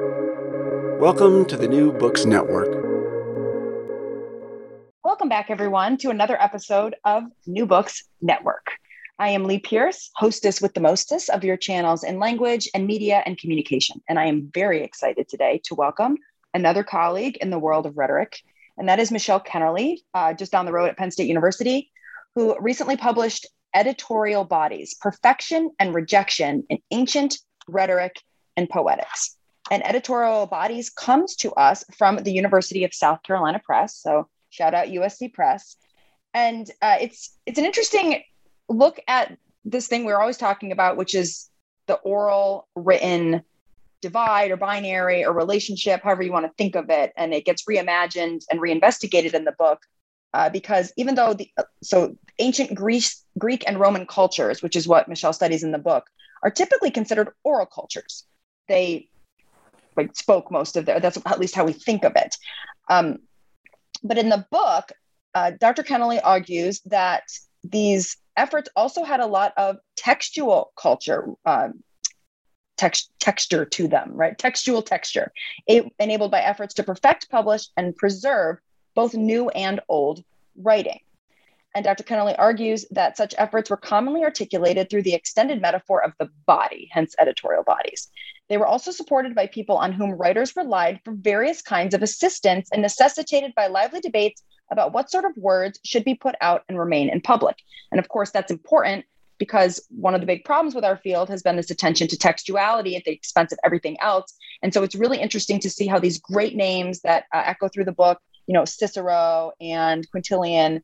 Welcome to the New Books Network. Welcome back, everyone, to another episode of New Books Network. I am Lee Pierce, hostess with the mostess of your channels in language and media and communication. And I am very excited today to welcome another colleague in the world of rhetoric, and that is Michelle Kennerly, uh, just down the road at Penn State University, who recently published Editorial Bodies Perfection and Rejection in Ancient Rhetoric and Poetics. And Editorial Bodies comes to us from the University of South Carolina Press. So shout out USC Press. And uh, it's it's an interesting look at this thing we're always talking about, which is the oral written divide or binary or relationship, however you want to think of it. And it gets reimagined and reinvestigated in the book uh, because even though the so ancient Greece, Greek and Roman cultures, which is what Michelle studies in the book, are typically considered oral cultures. They like spoke most of their. That's at least how we think of it. Um, but in the book, uh, Dr. Kennerly argues that these efforts also had a lot of textual culture um, text, texture to them, right? Textual texture, a- enabled by efforts to perfect, publish, and preserve both new and old writing. And Dr. Kennerly argues that such efforts were commonly articulated through the extended metaphor of the body, hence editorial bodies. They were also supported by people on whom writers relied for various kinds of assistance and necessitated by lively debates about what sort of words should be put out and remain in public. And of course, that's important because one of the big problems with our field has been this attention to textuality at the expense of everything else. And so it's really interesting to see how these great names that uh, echo through the book, you know, Cicero and Quintilian,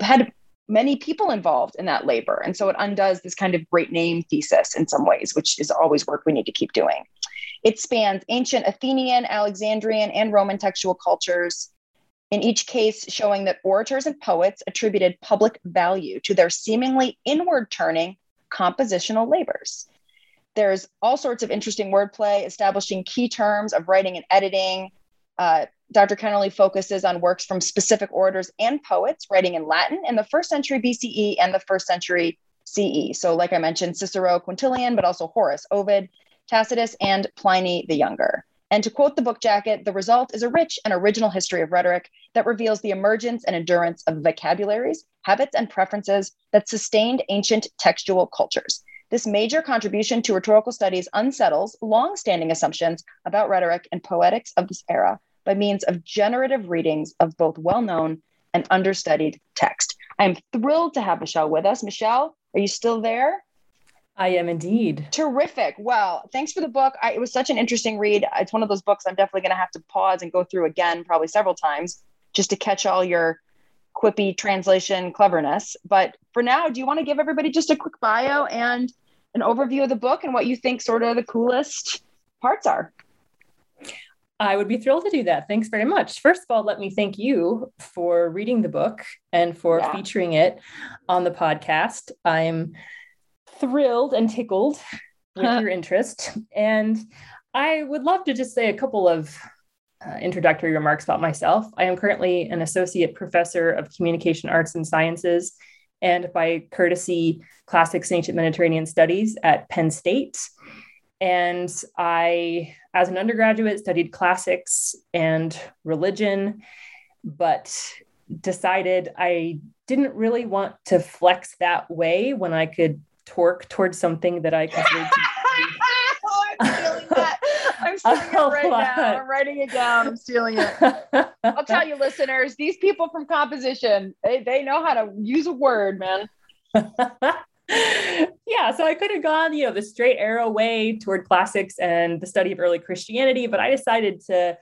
had many people involved in that labor. And so it undoes this kind of great name thesis in some ways, which is always work we need to keep doing. It spans ancient Athenian, Alexandrian, and Roman textual cultures, in each case showing that orators and poets attributed public value to their seemingly inward turning compositional labors. There's all sorts of interesting wordplay, establishing key terms of writing and editing. Uh, Dr. Kennerly focuses on works from specific orators and poets writing in Latin in the first century BCE and the first century CE. So, like I mentioned, Cicero, Quintilian, but also Horace, Ovid, Tacitus, and Pliny the Younger. And to quote the book jacket, the result is a rich and original history of rhetoric that reveals the emergence and endurance of vocabularies, habits, and preferences that sustained ancient textual cultures. This major contribution to rhetorical studies unsettles long-standing assumptions about rhetoric and poetics of this era by means of generative readings of both well-known and understudied text. I am thrilled to have Michelle with us. Michelle, are you still there? I am indeed. Terrific. Well, thanks for the book. I, it was such an interesting read. It's one of those books I'm definitely going to have to pause and go through again, probably several times, just to catch all your quippy translation cleverness. But for now, do you want to give everybody just a quick bio and an overview of the book and what you think sort of the coolest parts are? I would be thrilled to do that. Thanks very much. First of all, let me thank you for reading the book and for yeah. featuring it on the podcast. I'm thrilled and tickled with your interest. And I would love to just say a couple of uh, introductory remarks about myself. I am currently an associate professor of communication arts and sciences, and by courtesy, classics and ancient Mediterranean studies at Penn State. And I, as an undergraduate, studied classics and religion, but decided I didn't really want to flex that way when I could torque towards something that I to oh, I'm stealing that. I'm stealing it right now. I'm writing it down. I'm stealing it. I'll tell you, listeners, these people from composition, they, they know how to use a word, man. Yeah, so I could have gone, you know, the straight arrow way toward classics and the study of early Christianity, but I decided to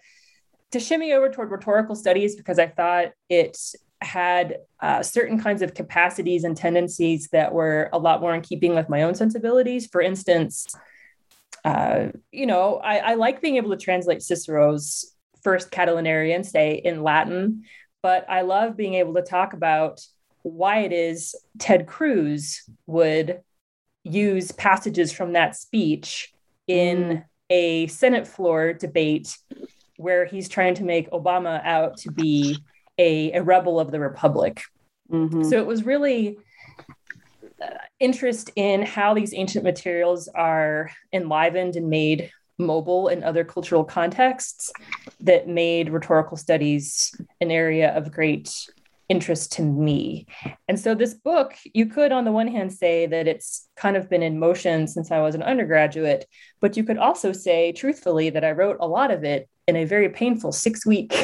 to shimmy over toward rhetorical studies because I thought it had uh, certain kinds of capacities and tendencies that were a lot more in keeping with my own sensibilities. For instance, uh, you know, I, I, like being able to translate Cicero's first Catilinarian, say in Latin, but I love being able to talk about why it is Ted Cruz would use passages from that speech in mm. a Senate floor debate where he's trying to make Obama out to be a, a rebel of the republic. Mm-hmm. So it was really uh, interest in how these ancient materials are enlivened and made mobile in other cultural contexts that made rhetorical studies an area of great interest to me. And so, this book, you could, on the one hand, say that it's kind of been in motion since I was an undergraduate, but you could also say, truthfully, that I wrote a lot of it in a very painful six week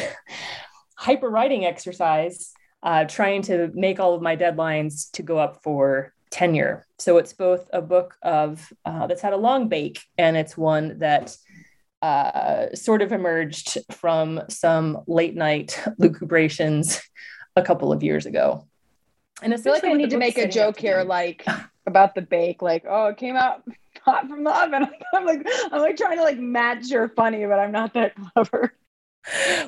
hyper writing exercise, uh, trying to make all of my deadlines to go up for tenure. So, it's both a book of uh, that's had a long bake, and it's one that uh, sort of emerged from some late night lucubrations a couple of years ago. And I feel like I need to make a joke here, like about the bake, like, oh, it came out hot from the oven. I'm like, I'm like trying to like match your funny, but I'm not that clever.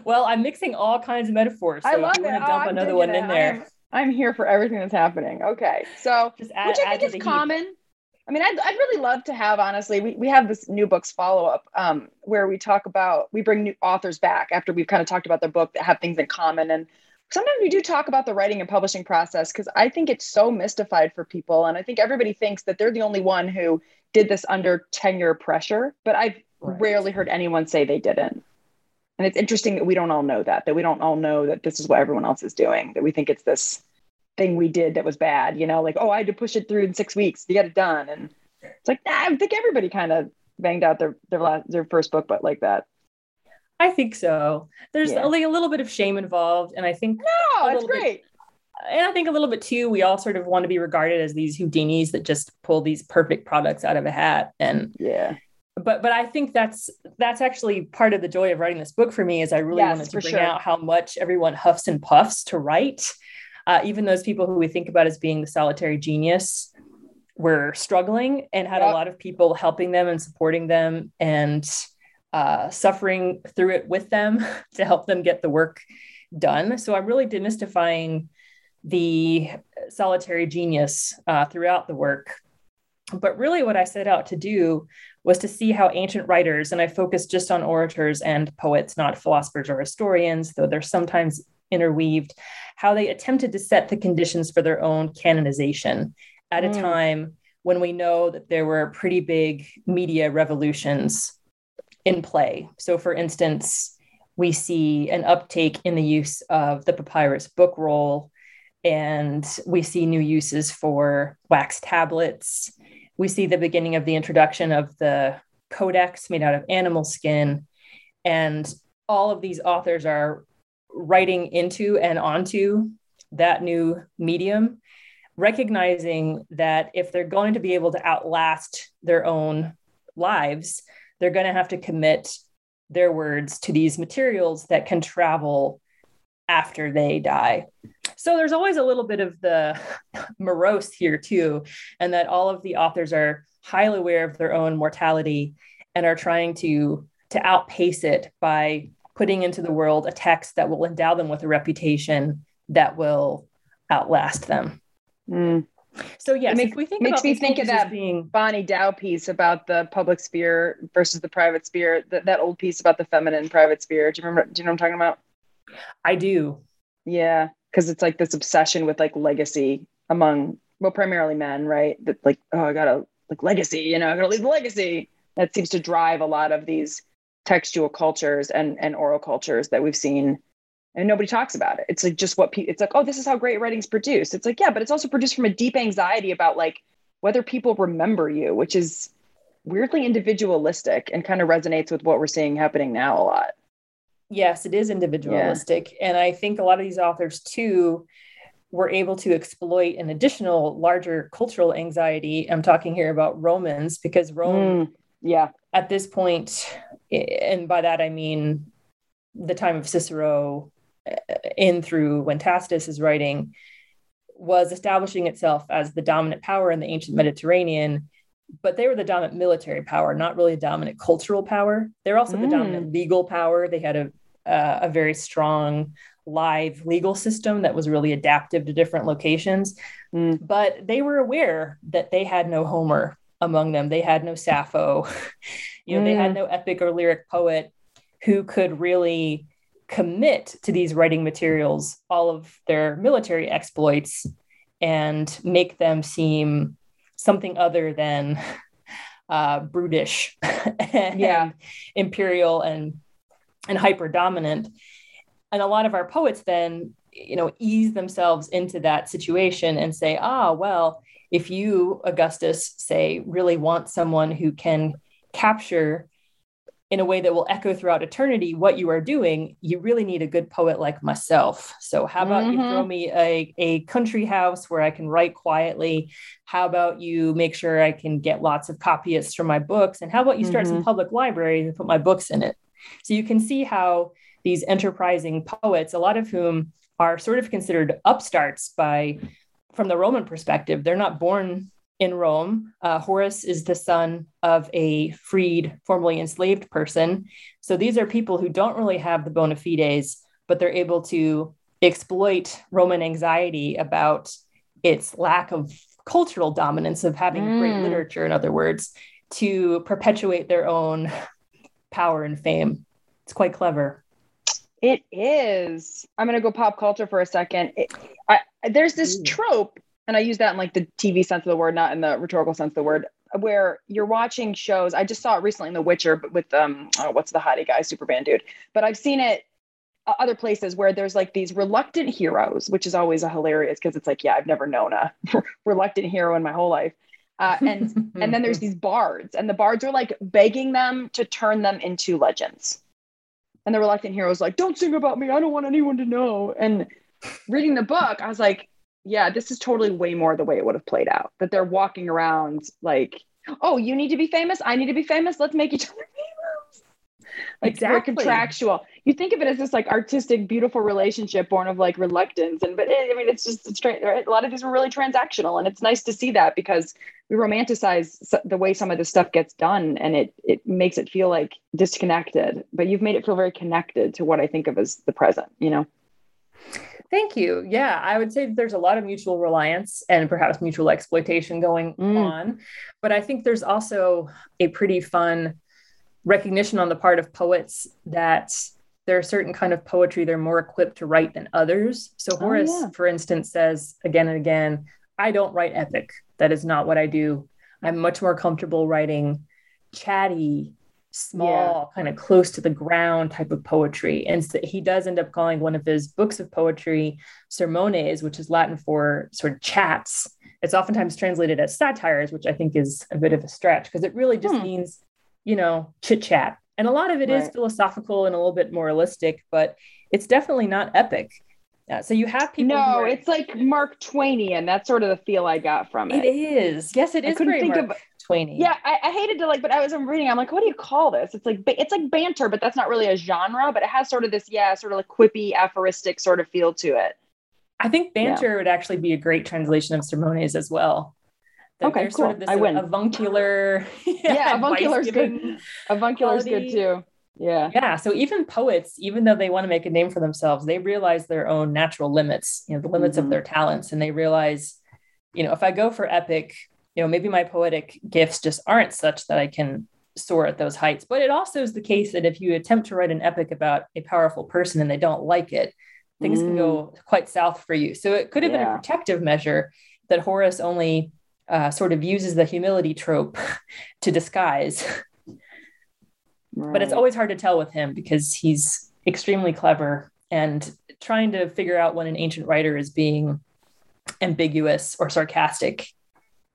Well, I'm mixing all kinds of metaphors. So I love it. Dump oh, another one it. in there. I'm, I'm, here for everything that's happening. Okay, so Just add, which I think is common. Heat. I mean, I'd, I'd really love to have, honestly, we, we have this new books follow up um, where we talk about, we bring new authors back after we've kind of talked about their book that have things in common. And sometimes we do talk about the writing and publishing process because I think it's so mystified for people. And I think everybody thinks that they're the only one who did this under tenure pressure, but I've right. rarely heard anyone say they didn't. And it's interesting that we don't all know that, that we don't all know that this is what everyone else is doing, that we think it's this thing we did that was bad, you know, like, oh, I had to push it through in six weeks to get it done. And it's like, nah, I think everybody kind of banged out their their last their first book, but like that. I think so. There's yeah. like a little bit of shame involved, and I think no, it's great. Bit, and I think a little bit too, we all sort of want to be regarded as these Houdinis that just pull these perfect products out of a hat. And yeah, but but I think that's that's actually part of the joy of writing this book for me is I really yes, wanted to bring sure. out how much everyone huffs and puffs to write. Uh, even those people who we think about as being the solitary genius were struggling and had yep. a lot of people helping them and supporting them and uh, suffering through it with them to help them get the work done. So I'm really demystifying the solitary genius uh, throughout the work. But really, what I set out to do was to see how ancient writers, and I focused just on orators and poets, not philosophers or historians, though they're sometimes interweaved, how they attempted to set the conditions for their own canonization at mm. a time when we know that there were pretty big media revolutions in play. So, for instance, we see an uptake in the use of the papyrus book roll, and we see new uses for wax tablets. We see the beginning of the introduction of the codex made out of animal skin. And all of these authors are writing into and onto that new medium, recognizing that if they're going to be able to outlast their own lives, they're going to have to commit their words to these materials that can travel after they die. So there's always a little bit of the morose here too, and that all of the authors are highly aware of their own mortality and are trying to to outpace it by putting into the world a text that will endow them with a reputation that will outlast them. Mm. So yes, it we think makes me think of that being... Bonnie Dow piece about the public sphere versus the private sphere. That that old piece about the feminine private sphere. Do you remember? Do you know what I'm talking about? I do. Yeah, because it's like this obsession with like legacy among well, primarily men, right? That like oh, I gotta like legacy. You know, I gotta leave a legacy. That seems to drive a lot of these textual cultures and and oral cultures that we've seen and nobody talks about it. It's like just what people, it's like, oh, this is how great writing's produced. It's like, yeah, but it's also produced from a deep anxiety about like whether people remember you, which is weirdly individualistic and kind of resonates with what we're seeing happening now a lot. Yes, it is individualistic. Yeah. And I think a lot of these authors too were able to exploit an additional larger cultural anxiety. I'm talking here about Romans because Rome, mm, yeah, at this point, and by that I mean the time of Cicero, in through when Tacitus is writing, was establishing itself as the dominant power in the ancient Mediterranean. But they were the dominant military power, not really a dominant cultural power. They're also mm. the dominant legal power. They had a, uh, a very strong live legal system that was really adaptive to different locations. Mm. But they were aware that they had no Homer among them. They had no Sappho. you know, mm. they had mm. no epic or lyric poet who could really commit to these writing materials all of their military exploits and make them seem something other than uh, brutish and Yeah. imperial and and hyper dominant. And a lot of our poets then, you know, ease themselves into that situation and say, ah, well, if you, Augustus, say, really want someone who can capture in a way that will echo throughout eternity what you are doing, you really need a good poet like myself. So, how about you Mhm. throw me a, a country house where I can write quietly? How about you make sure I can get lots of copyists for my books? And how about you start some public libraries and put my books in it? So, you can see how these enterprising poets, a lot of whom are sort of considered upstarts by from the Roman perspective, they're not born in Rome. Uh, Horace is the son of a freed, formerly enslaved person. So these are people who don't really have the bona fides, but they're able to exploit Roman anxiety about its lack of cultural dominance of having great Mm. literature, in other words, to perpetuate their own power and fame. It's quite clever. It is. I'm gonna go pop culture for a second. It, I, there's this trope, and I use that in like the TV sense of the word, not in the rhetorical sense of the word, where you're watching shows. I just saw it recently in The Witcher, but with um, oh, what's the hottie guy, Superman dude. But I've seen it uh, other places where there's like these reluctant heroes, which is always a hilarious because it's like, yeah, I've never known a reluctant hero in my whole life. Uh, and and then there's these bards, and the bards are like begging them to turn them into legends. And the reluctant hero is like, "Don't sing about me. I don't want anyone to know." And reading the book, I was like, "Yeah, this is totally way more the way it would have played out. That they're walking around like, oh, you need to be famous. I need to be famous. Let's make each other famous." Like Exactly. we're contractual. You think of it as this like artistic, beautiful relationship born of like reluctance, and but eh, I mean, it's just it's tra- right? a lot of these were really transactional, and it's nice to see that because we romanticize the way some of this stuff gets done and it it makes it feel like disconnected but you've made it feel very connected to what i think of as the present you know Thank you. Yeah, I would say there's a lot of mutual reliance and perhaps mutual exploitation going Mm. on. But I think there's also a pretty fun recognition on the part of poets that there are certain kind of poetry they're more equipped to write than others. So Oh, Horace, yeah. for instance, says again and again, I don't write epic. That is not what I do. I'm much more comfortable writing chatty, small, kind of close to the ground type of poetry. And so he does end up calling one of his books of poetry sermones, which is Latin for sort of chats. It's oftentimes translated as satires, which I think is a bit of a stretch because it really just Hmm. means, you know, chit chat. And a lot of it is Right. philosophical and a little bit moralistic, but it's definitely not epic. Uh, so you have people. no are- it's like mark twainian that's sort of the feel i got from it, it is. Yes, it is. I couldn't very think Mark of- Twainy. yeah I, I hated to like but i was reading i'm like what do you call this it's like it's like banter but that's not really a genre but it has sort of this yeah sort of like quippy aphoristic sort of feel to it I think banter would actually be a great translation of sermones as well. That Okay, there's sort cool. of this I win. avuncular. Yeah, avuncular's advice-giving. avuncular's good too yeah Yeah. So even poets, even though they want to make a name for themselves, they realize their own natural limits, you know, the limits Mhm. of their talents. And they realize, you know, if I go for epic, you know, maybe my poetic gifts just aren't such that I can soar at those heights. But it also is the case that if you attempt to write an epic about a powerful person and they don't like it, things can go quite south for you. So it could have been a protective measure that Horace only uh, sort of uses the humility trope to disguise. But it's always hard to tell with him because he's extremely clever and trying to figure out when an ancient writer is being ambiguous or sarcastic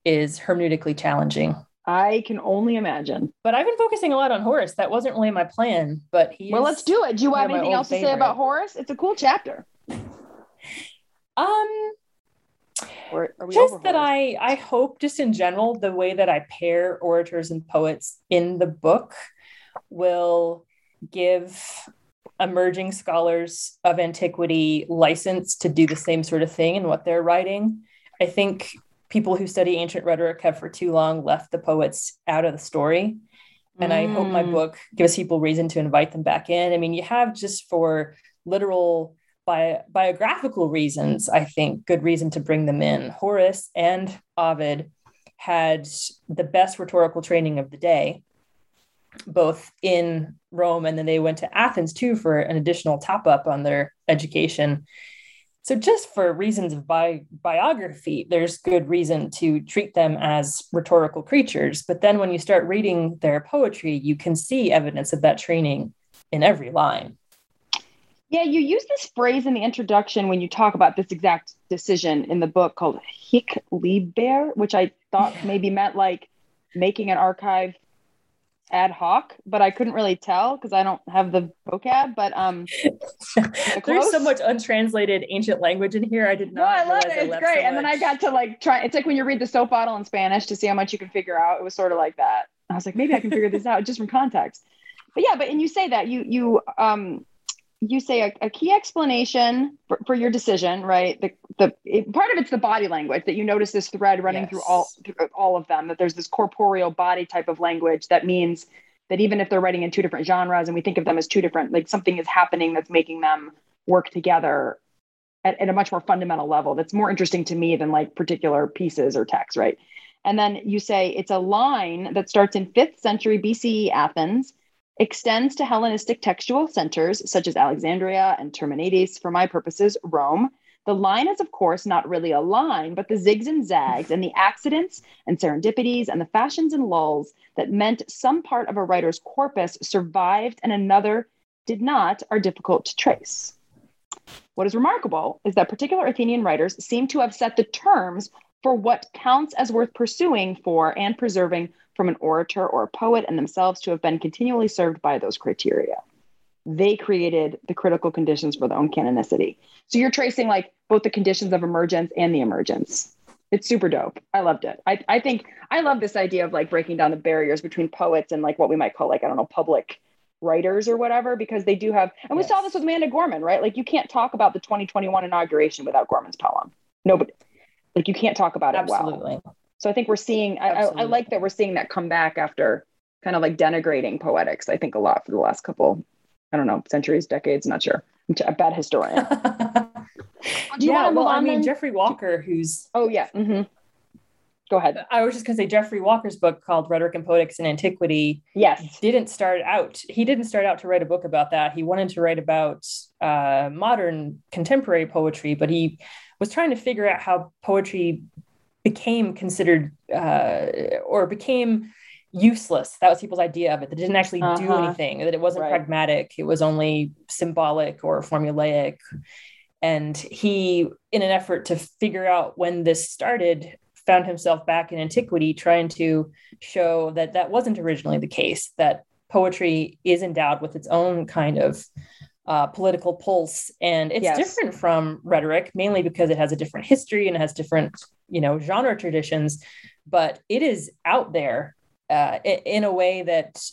is hermeneutically challenging. I can only imagine. But I've been focusing a lot on Horace. That wasn't really my plan, but he Well, let's do it. Do you have anything old else to say about Horace? It's a cool chapter. Um, Or are we just that I I hope just in general the way that I pair orators and poets in the book will give emerging scholars of antiquity license to do the same sort of thing in what they're writing. I think people who study ancient rhetoric have for too long left the poets out of the story. And I hope my Mm. book gives people reason to invite them back in. I mean, you have just for literal bi- biographical reasons, I think, good reason to bring them in. Horace and Ovid had the best rhetorical training of the day, both in Rome and then they went to Athens too for an additional top up on their education. So just for reasons of bi- biography there's good reason to treat them as rhetorical creatures but then when you start reading their poetry you can see evidence of that training in every line yeah you use this phrase in the introduction when you talk about this exact decision in the book called hic liber which i thought yeah. maybe meant like making an archive ad hoc, but I couldn't really tell because I don't have the vocab. But um, there's so much untranslated ancient language in here. I did not. No, I love it. It's great. So and then I got to like try. It's like when you read the soap bottle in Spanish to see how much you can figure out. It was sort of like that. I was like, maybe I can figure this out just from context. But yeah, but and you say that you you um you say a, a key explanation for, for, your decision, right? The the it, part of it's the body language that you notice this thread running yes. through all through all of them. That there's this corporeal body type of language that means that even if they're writing in two different genres and we think of them as two different, like something is happening that's making them work together at, at a much more fundamental level. That's more interesting to me than like particular pieces or texts, right? And then you say it's a line that starts in fifth century BCE Athens extends to Hellenistic textual centers such as Alexandria and Terminides, for my purposes, Rome. The line is, of course, not really a line, but the zigs and zags and the accidents and serendipities and the fashions and lulls that meant some part of a writer's corpus survived and another did not are difficult to trace. What is remarkable is that particular Athenian writers seem to have set the terms for what counts as worth pursuing for and preserving from an orator or a poet and themselves to have been continually served by those criteria. They created the critical conditions for their own canonicity. So you're tracing like both the conditions of emergence and the emergence. It's super dope. I loved it. I, I think I love this idea of like breaking down the barriers between poets and like what we might call like, I don't know, public writers or whatever, because they do have, and we yes. saw this with Amanda Gorman, right? Like you can't talk about the 2021 inauguration without Gorman's poem. Nobody, like you can't talk about it Absolutely. well. So I think we're seeing, I, I, I, like that we're seeing that come back after kind of like denigrating poetics, I think a lot for the last couple, I don't know, centuries, decades, not sure. I'm a bad historian. yeah, well, I mean, then? Jeffrey Walker, who's. Oh, yeah. Mm-hmm. Go ahead. I was just going to say Jeffrey Walker's book called Rhetoric and Poetics in Antiquity. Yes. Didn't start out, he didn't start out to write a book about that. He wanted to write about uh, modern contemporary poetry, but he was trying to figure out how poetry became considered uh, or became useless. That was people's idea of it. That didn't actually uh-huh. do anything. That it wasn't right. pragmatic. It was only symbolic or formulaic. And he, in an effort to figure out when this started, found himself back in antiquity trying to show that that wasn't originally the case. That poetry is endowed with its own kind of uh, political pulse and it's yes. different from rhetoric mainly because it has a different history and it has different you know genre traditions but it is out there uh, in a way that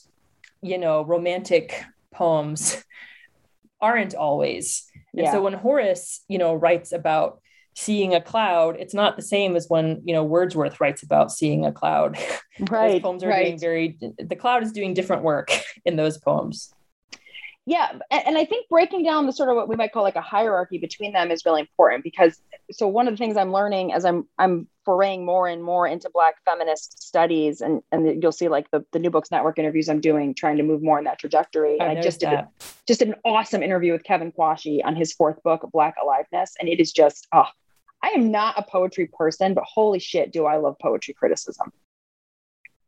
you know romantic poems aren't always and yeah. so when horace you know writes about seeing a cloud it's not the same as when you know wordsworth writes about seeing a cloud right those poems are right. doing very the cloud is doing different work in those poems yeah and i think breaking down the sort of what we might call like a hierarchy between them is really important because so one of the things i'm learning as i'm i'm foraying more and more into black feminist studies and and you'll see like the, the new books network interviews i'm doing trying to move more in that trajectory. I and i just did a, just an awesome interview with kevin quashie on his fourth book black aliveness and it is just oh i am not a poetry person but holy shit do i love poetry criticism.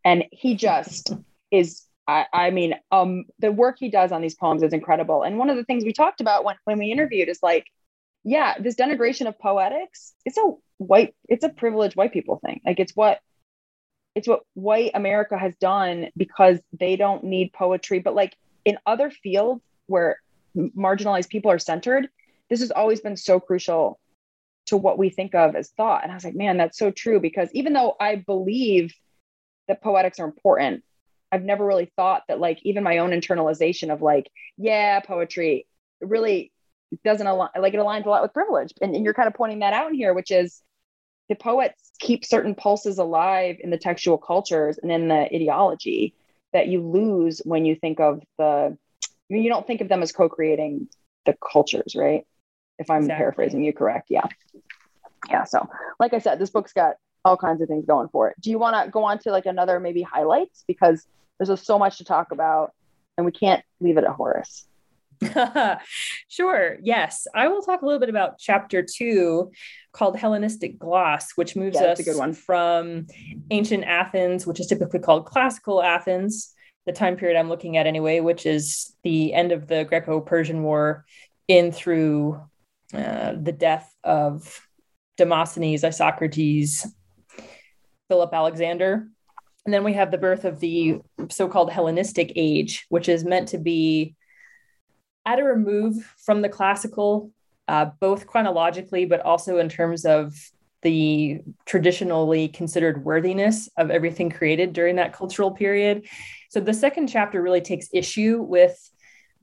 And he just is I, I mean, um, the work he does on these poems is incredible. And one of the things we talked about when, when we interviewed is like, yeah, this denigration of poetics, it's a white, it's a privileged white people thing. Like it's what it's what white America has done because they don't need poetry. But like in other fields where marginalized people are centered, this has always been so crucial to what we think of as thought. And I was like, man, that's so true because even though I believe that poetics are important, I've never really thought that like even my own internalization of like, yeah, poetry really doesn't align, like it aligns a lot with privilege. And, and you're kind of pointing that out in here, which is the poets keep certain pulses alive in the textual cultures and in the ideology that you lose when you think of the, I mean, you don't think of them as co-creating the cultures, right? If I'm exactly. paraphrasing you correct. Yeah. Yeah. So like I said, this book's got all kinds of things going for it. Do you want to go on to like another maybe highlights? Because there's just so much to talk about and we can't leave it at Horace. sure. Yes. I will talk a little bit about chapter two called Hellenistic Gloss, which moves Yeah, us a good one. from ancient Athens, which is typically called classical Athens, the time period I'm looking at anyway, which is the end of the Greco Persian War in through uh, the death of Demosthenes, Isocrates, Philip Alexander. And then we have the birth of the so called Hellenistic age, which is meant to be at a remove from the classical, uh, both chronologically, but also in terms of the traditionally considered worthiness of everything created during that cultural period. So the second chapter really takes issue with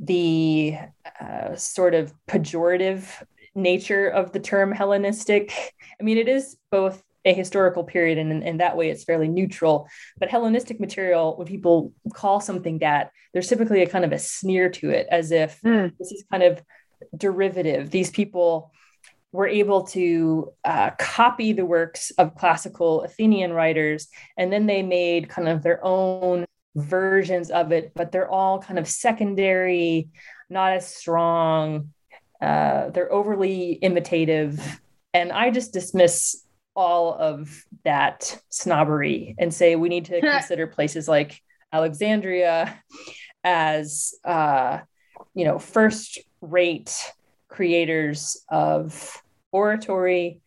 the uh, sort of pejorative nature of the term Hellenistic. I mean, it is both a historical period, and in that way, it's fairly neutral. But Hellenistic material, when people call something that, there's typically a kind of a sneer to it, as if Mm. this is kind of derivative. These people were able to uh, copy the works of classical Athenian writers, and then they made kind of their own versions of it, but they're all kind of secondary, not as strong. Uh, they're overly imitative. And I just dismiss all of that snobbery and say we need to consider places like Alexandria as, uh, you know, first rate creators of oratory,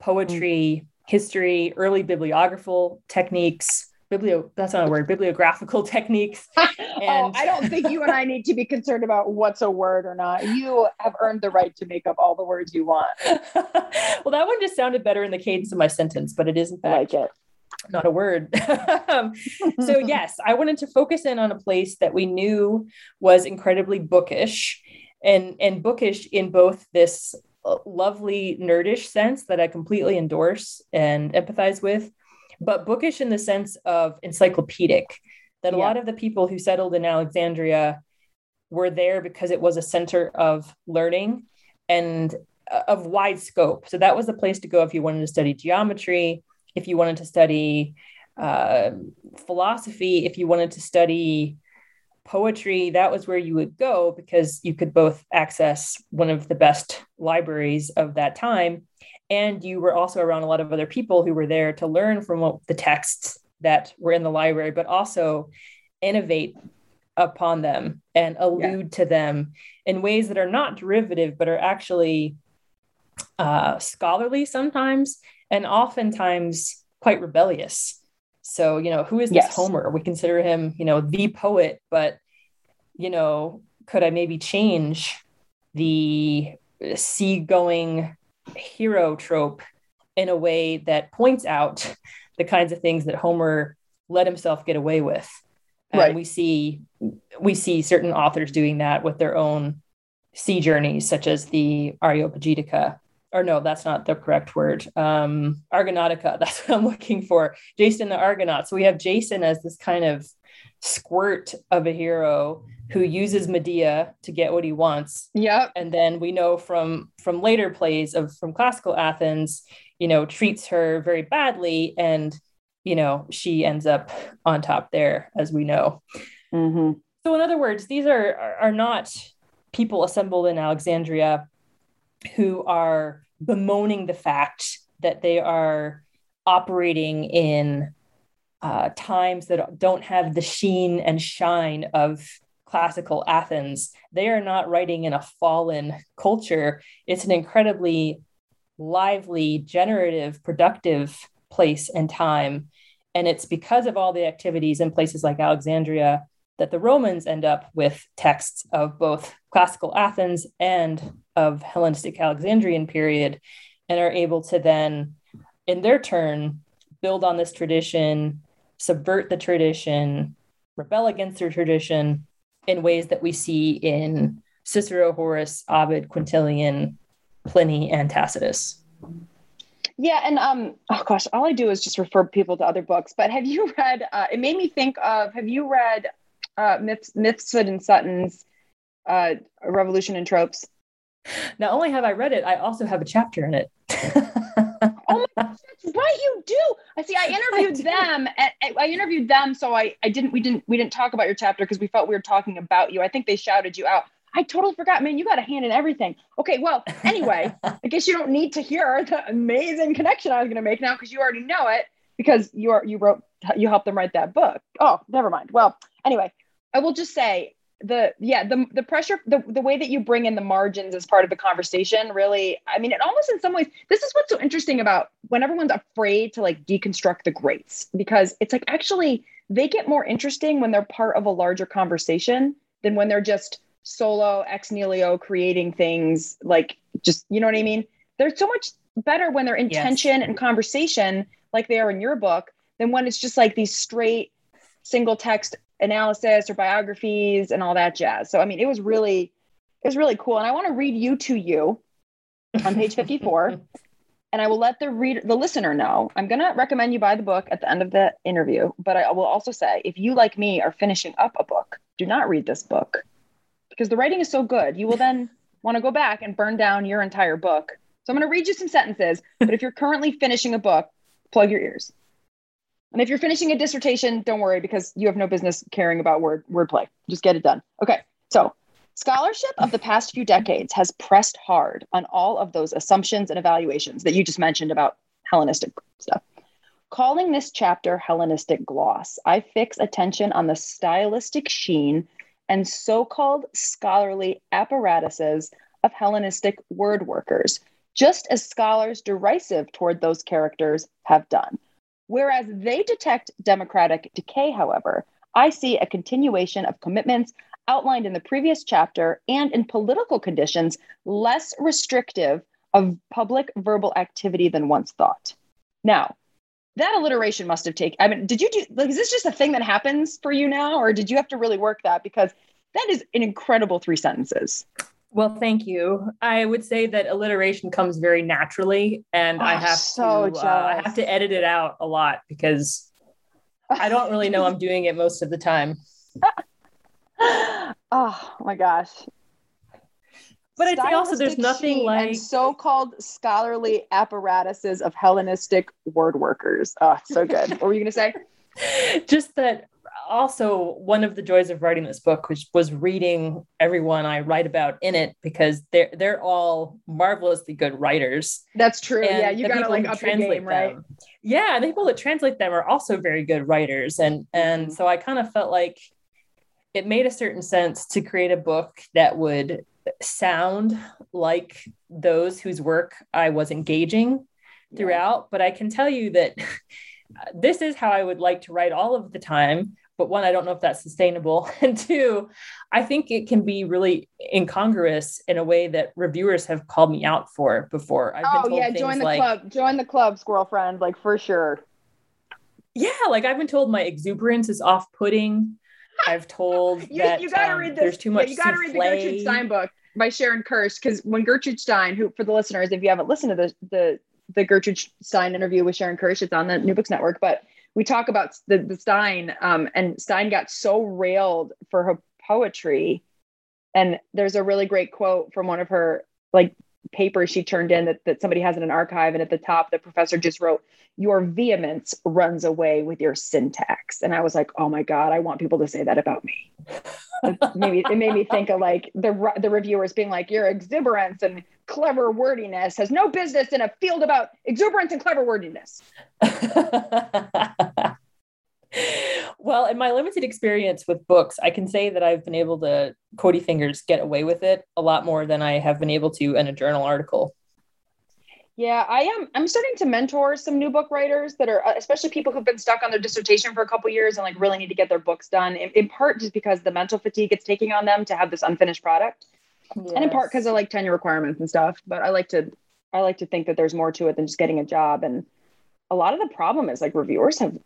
poetry, history, early bibliographical techniques. Biblio, that's not a word, bibliographical techniques. oh, And- I don't think you and I need to be concerned about what's a word or not. You have earned the right to make up all the words you want. well, that one just sounded better in the cadence of my sentence, but it is in I fact like it. not a word. Um, so yes, I wanted to focus in on a place that we knew was incredibly bookish, and and bookish in both this lovely nerdish sense that I completely endorse and empathize with, but bookish in the sense of encyclopedic. That a Yeah. lot of the people who settled in Alexandria were there because it was a center of learning and uh, of wide scope. So that was the place to go if you wanted to study geometry, if you wanted to study uh, philosophy, if you wanted to study poetry, that was where you would go because you could both access one of the best libraries of that time. And you were also around a lot of other people who were there to learn from what, the texts that were in the library, but also innovate upon them and allude to them in ways that are not derivative, but are actually uh, scholarly sometimes and oftentimes quite rebellious. So, you know, who is this Yes. Homer? We consider him, you know, the poet, but, you know, could I maybe change the seagoing hero trope in a way that points out the kinds of things that Homer let himself get away with? And Right. we see we see certain authors doing that with their own sea journeys, such as the Areopagitica. Or no, that's not the correct word. Um, Argonautica. That's what I'm looking for. Jason the Argonaut. So we have Jason as this kind of squirt of a hero who uses Medea to get what he wants. Yep. And then we know from from later plays of from classical Athens, you know, treats her very badly, and you know she ends up on top there, as we know. hmm So, in other words, these are are, are not people assembled in Alexandria who are bemoaning the fact that they are operating in uh, times that don't have the sheen and shine of classical Athens. They are not writing in a fallen culture. It's an incredibly lively, generative, productive place and time. And it's because of all the activities in places like Alexandria that the Romans end up with texts of both classical Athens and of Hellenistic Alexandrian period and are able to then, in their turn, build on this tradition, subvert the tradition, rebel against their tradition in ways that we see in Cicero, Horace, Ovid, Quintilian, Pliny, and Tacitus. Yeah, and um, oh gosh, all I do is just refer people to other books. But have you read? Uh, it made me think of. Have you read uh, Myths, Mifsud and Sutton's uh, Revolution and Tropes? Not only have I read it, I also have a chapter in it. That's right, you do. I see. I interviewed them. At, at- I interviewed them, so I I didn't. We didn't. We didn't talk about your chapter because we felt we were talking about you. I think they shouted you out. I totally forgot, man. You got a hand in everything. Okay, well, anyway, I guess you don't need to hear the amazing connection I was going to make now because you already know it because you are you wrote you helped them write that book. Oh, never mind. Well, anyway, I will just say the yeah the the pressure the, the way that you bring in the margins as part of the conversation really i mean it almost in some ways this is what's so interesting about when everyone's afraid to like deconstruct the greats because it's like actually they get more interesting when they're part of a larger conversation than when they're just solo ex nihilo creating things like just you know what i mean they're so much better when they're in yes. tension and conversation like they are in your book than when it's just like these straight single text analysis or biographies and all that jazz. So I mean, it was really it was really cool. And I want to read you to you on page 54. and I will let the reader the listener know. I'm gonna recommend you buy the book at the end of the interview, but I will also say if you like me are finishing up a book, do not read this book because the writing is so good. You will then want to go back and burn down your entire book. So I'm gonna read you some sentences, but if you're currently finishing a book, plug your ears. And if you're finishing a dissertation, don't worry because you have no business caring about word wordplay. Just get it done. Okay. So, scholarship of the past few decades has pressed hard on all of those assumptions and evaluations that you just mentioned about Hellenistic stuff. Calling this chapter Hellenistic gloss, I fix attention on the stylistic sheen and so-called scholarly apparatuses of Hellenistic word workers, just as scholars derisive toward those characters have done. Whereas they detect democratic decay, however, I see a continuation of commitments outlined in the previous chapter and in political conditions less restrictive of public verbal activity than once thought. Now, that alliteration must have taken, I mean, did you do, like, is this just a thing that happens for you now, or did you have to really work that? Because that is an incredible three sentences. Well, thank you. I would say that alliteration comes very naturally, and oh, I have so to uh, I have to edit it out a lot because I don't really know I'm doing it most of the time. oh my gosh! But I'd say also there's nothing like so-called scholarly apparatuses of Hellenistic word workers. Oh, so good. what were you going to say? Just that also one of the joys of writing this book which was reading everyone I write about in it because they're they're all marvelously good writers. That's true. And yeah, you gotta like up translate game, right? Them. Yeah, the people that translate them are also very good writers, and and mm-hmm. so I kind of felt like it made a certain sense to create a book that would sound like those whose work I was engaging throughout. Yeah. But I can tell you that. this is how I would like to write all of the time but one, I don't know if that's sustainable. And two, I think it can be really incongruous in a way that reviewers have called me out for before. I've oh, yeah, join the like, club, join the club, squirrel friend, like for sure. Yeah, like I've been told my exuberance is off putting. I've told you, that you gotta um, read this. there's too much. Yeah, you gotta souffle. read the Gertrude Stein book by Sharon Kirsch because when Gertrude Stein, who for the listeners, if you haven't listened to the the the Gertrude Stein interview with Sharon Kirsch, it's on the New Books Network, but we talk about the, the Stein, um, and Stein got so railed for her poetry. And there's a really great quote from one of her like papers she turned in that, that somebody has in an archive. And at the top, the professor just wrote, Your vehemence runs away with your syntax. And I was like, Oh my God, I want people to say that about me. maybe it made me think of like the the reviewers being like, Your exuberance and clever wordiness has no business in a field about exuberance and clever wordiness. well, in my limited experience with books, I can say that I've been able to Cody fingers get away with it a lot more than I have been able to in a journal article. Yeah, I am. I'm starting to mentor some new book writers that are, especially people who've been stuck on their dissertation for a couple years and like really need to get their books done. In, in part, just because the mental fatigue it's taking on them to have this unfinished product yes. and in part because of like tenure requirements and stuff. But I like to I like to think that there's more to it than just getting a job. And a lot of the problem is like reviewers have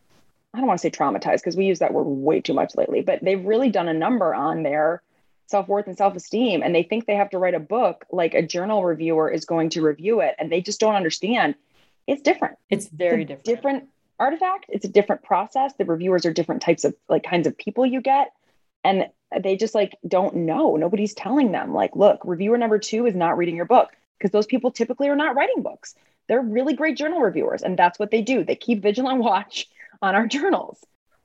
I don't want to say traumatized because we use that word way too much lately, but they've really done a number on their self-worth and self-esteem and they think they have to write a book like a journal reviewer is going to review it and they just don't understand it's different it's very it's different different artifact it's a different process the reviewers are different types of like kinds of people you get and they just like don't know. Nobody's telling them, like, look, reviewer number two is not reading your book because those people typically are not writing books. They're really great journal reviewers, and that's what they do. They keep vigilant watch on our journals,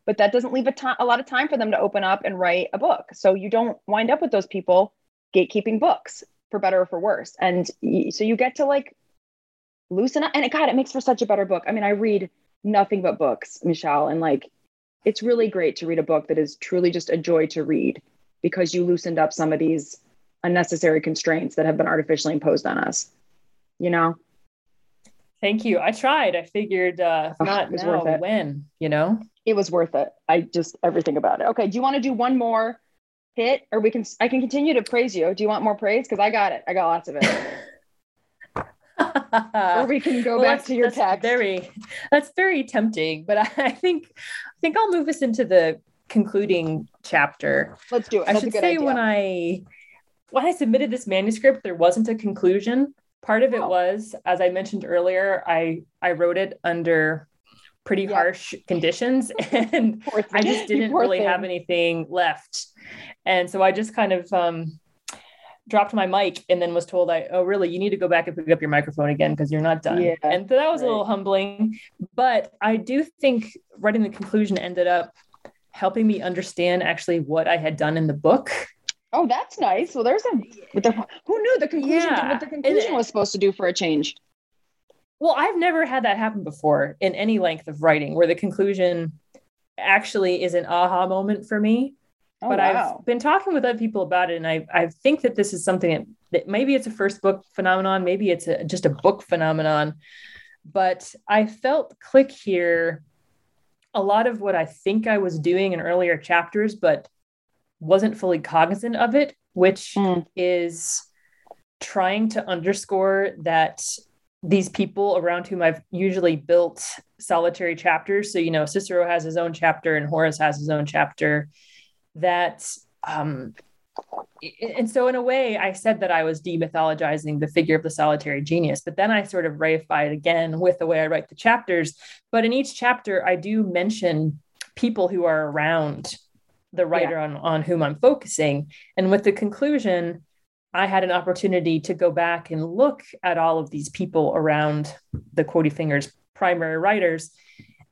but that doesn't leave a, to- a lot of time for them to open up and write a book. So you don't wind up with those people gatekeeping books for better or for worse. And so you get to like loosen up. And it, God, it makes for such a better book. I mean, I read nothing but books, Michelle, and like it's really great to read a book that is truly just a joy to read because you loosened up some of these unnecessary constraints that have been artificially imposed on us. You know? Thank you. I tried. I figured uh if not now, when, you know? It was worth it. I just everything about it. Okay. Do you want to do one more hit or we can I can continue to praise you? Do you want more praise? Because I got it. I got lots of it. or we can go well, back to your text. Very that's very tempting, but I, I think I think I'll move us into the concluding chapter. Let's do it. I should say idea. when I when I submitted this manuscript, there wasn't a conclusion. Part of it oh. was, as I mentioned earlier, I I wrote it under pretty yeah. harsh conditions and I just didn't really thing. have anything left. And so I just kind of um, dropped my mic and then was told I, oh, really, you need to go back and pick up your microphone again because you're not done. Yeah, and so that was right. a little humbling. But I do think writing the conclusion ended up helping me understand actually what I had done in the book. Oh, that's nice. Well, there's a the, who knew the conclusion yeah. what the conclusion was supposed to do for a change. Well, I've never had that happen before in any length of writing where the conclusion actually is an aha moment for me. Oh, but wow. I've been talking with other people about it, and I I think that this is something that, that maybe it's a first book phenomenon, maybe it's a, just a book phenomenon. But I felt click here a lot of what I think I was doing in earlier chapters, but wasn't fully cognizant of it, which mm. is trying to underscore that these people around whom I've usually built solitary chapters. So, you know, Cicero has his own chapter and Horace has his own chapter that um, and so in a way i said that i was demythologizing the figure of the solitary genius but then i sort of reified it again with the way i write the chapters but in each chapter i do mention people who are around the writer yeah. on, on whom i'm focusing and with the conclusion i had an opportunity to go back and look at all of these people around the quotey fingers primary writers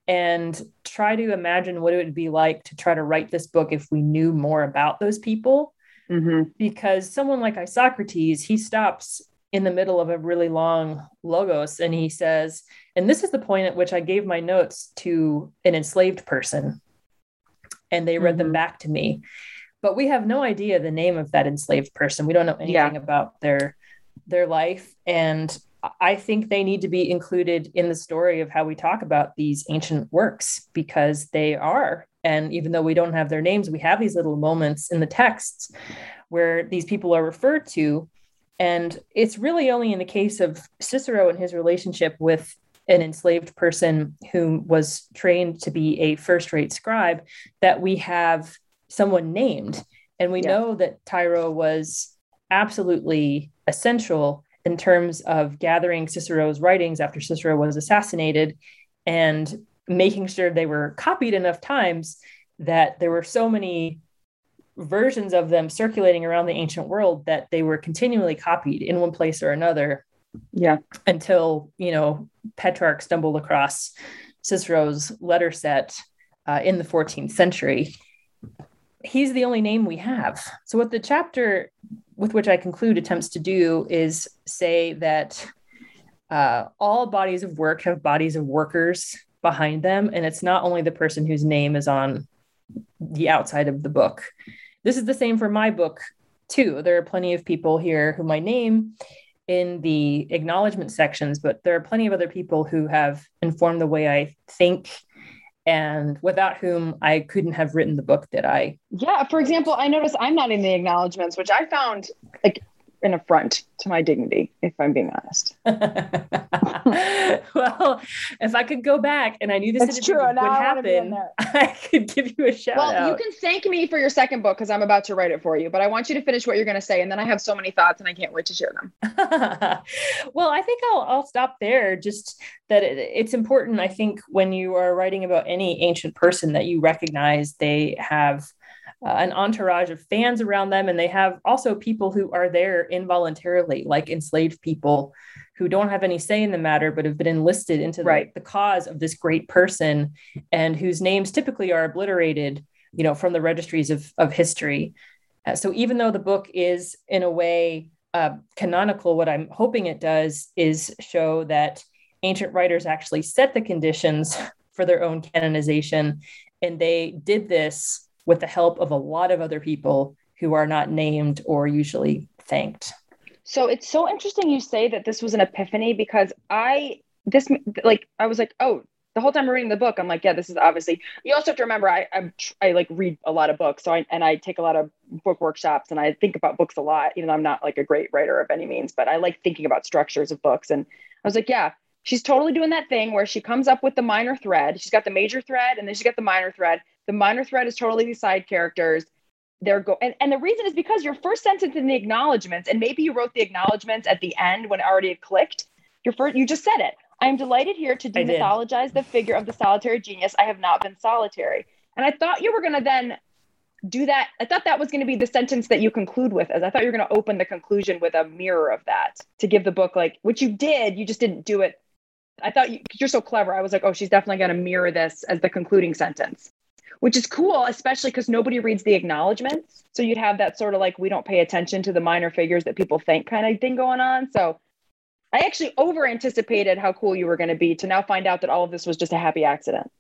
and try to imagine what it would be like to try to write this book if we knew more about those people. Mm-hmm. Because someone like Isocrates, he stops in the middle of a really long logos and he says, and this is the point at which I gave my notes to an enslaved person and they read mm-hmm. them back to me. But we have no idea the name of that enslaved person. We don't know anything yeah. about their their life and I think they need to be included in the story of how we talk about these ancient works because they are. And even though we don't have their names, we have these little moments in the texts where these people are referred to. And it's really only in the case of Cicero and his relationship with an enslaved person who was trained to be a first rate scribe that we have someone named. And we yeah. know that Tiro was absolutely essential in terms of gathering Cicero's writings after Cicero was assassinated and making sure they were copied enough times that there were so many versions of them circulating around the ancient world that they were continually copied in one place or another yeah until you know petrarch stumbled across cicero's letter set uh, in the 14th century he's the only name we have so what the chapter with which I conclude attempts to do is say that uh, all bodies of work have bodies of workers behind them, and it's not only the person whose name is on the outside of the book. This is the same for my book too. There are plenty of people here who my name in the acknowledgement sections, but there are plenty of other people who have informed the way I think and without whom I couldn't have written the book that I. Yeah. For example, I noticed I'm not in the acknowledgments, which I found like an affront to my dignity, if I'm being honest. well, if I could go back and I knew this true. would happen, I could give you a shout well, out. Well, you can thank me for your second book because I'm about to write it for you, but I want you to finish what you're going to say. And then I have so many thoughts and I can't wait to share them. well, I think I'll, I'll stop there. Just that it, it's important, I think, when you are writing about any ancient person that you recognize they have – uh, an entourage of fans around them and they have also people who are there involuntarily like enslaved people who don't have any say in the matter but have been enlisted into the, right. the cause of this great person and whose names typically are obliterated you know from the registries of, of history Uh, so even though the book is in a way uh, canonical, what I'm hoping it does is show that ancient writers actually set the conditions for their own canonization. And they did this with the help of a lot of other people who are not named or usually thanked. So it's so interesting you say that this was an epiphany because I, this, like, I was like, oh, the whole time I'm reading the book, I'm like, yeah, this is obviously. You also have to remember, I I, I like read a lot of books, so I and I take a lot of book workshops, and I think about books a lot. Even though I'm not like a great writer of any means, but I like thinking about structures of books. And I was like, yeah, she's totally doing that thing where she comes up with the minor thread. She's got the major thread, and then she's got the minor thread. The minor threat is totally these side characters. They're go and, and the reason is because your first sentence in the acknowledgments, and maybe you wrote the acknowledgments at the end when it already clicked. Your first, you just said it. I am delighted here to demythologize the figure of the solitary genius. I have not been solitary. And I thought you were going to then do that. I thought that was going to be the sentence that you conclude with, as I thought you were going to open the conclusion with a mirror of that to give the book, like, which you did. You just didn't do it. I thought you, you're so clever. I was like, oh, she's definitely going to mirror this as the concluding sentence, which is cool, especially because nobody reads the acknowledgments. So you'd have that sort of like, we don't pay attention to the minor figures that people think kind of thing going on. So I actually over anticipated how cool you were going to be to now find out that all of this was just a happy accident.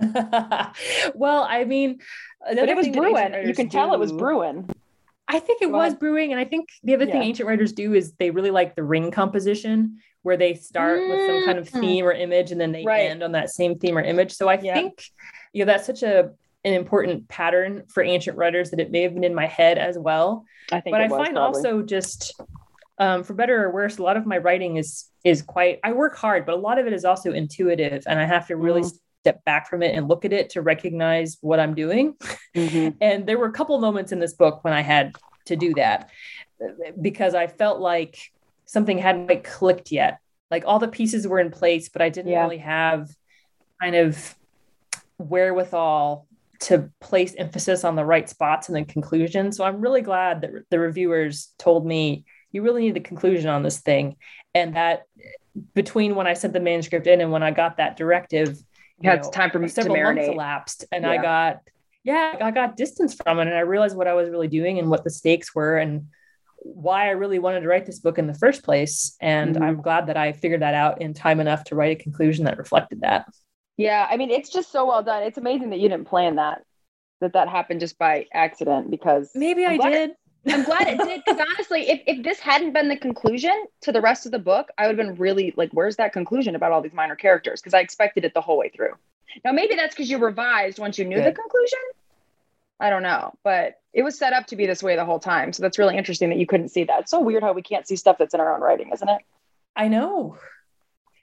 well, I mean, but it was brewing. You can do, tell it was brewing. I think it was brewing. And I think the other yeah. thing ancient writers do is they really like the ring composition where they start mm-hmm. with some kind of mm. theme or image and then they right. end on that same theme or image. So I yeah. think, you know, that's such a an important pattern for ancient writers that it may have been in my head as well. I think, but I find probably. also just um, for better or worse, a lot of my writing is is quite. I work hard, but a lot of it is also intuitive, and I have to really mm. step back from it and look at it to recognize what I'm doing. Mm-hmm. and there were a couple moments in this book when I had to do that because I felt like something hadn't quite clicked yet. Like all the pieces were in place, but I didn't yeah. really have kind of wherewithal to place emphasis on the right spots in the conclusion. So I'm really glad that the reviewers told me you really need the conclusion on this thing. And that between when I sent the manuscript in and when I got that directive, yeah, it's time for me several to months elapsed, and yeah. I got yeah, I got distance from it, and I realized what I was really doing and what the stakes were, and why I really wanted to write this book in the first place. And mm-hmm. I'm glad that I figured that out in time enough to write a conclusion that reflected that. Yeah, I mean, it's just so well done. It's amazing that you didn't plan that, that that happened just by accident. Because maybe I'm I did. I'm glad it did because honestly, if, if this hadn't been the conclusion to the rest of the book, I would have been really like, where's that conclusion about all these minor characters? Because I expected it the whole way through. Now, maybe that's because you revised once you knew Good. the conclusion. I don't know, but it was set up to be this way the whole time. So that's really interesting that you couldn't see that. It's so weird how we can't see stuff that's in our own writing, isn't it? I know.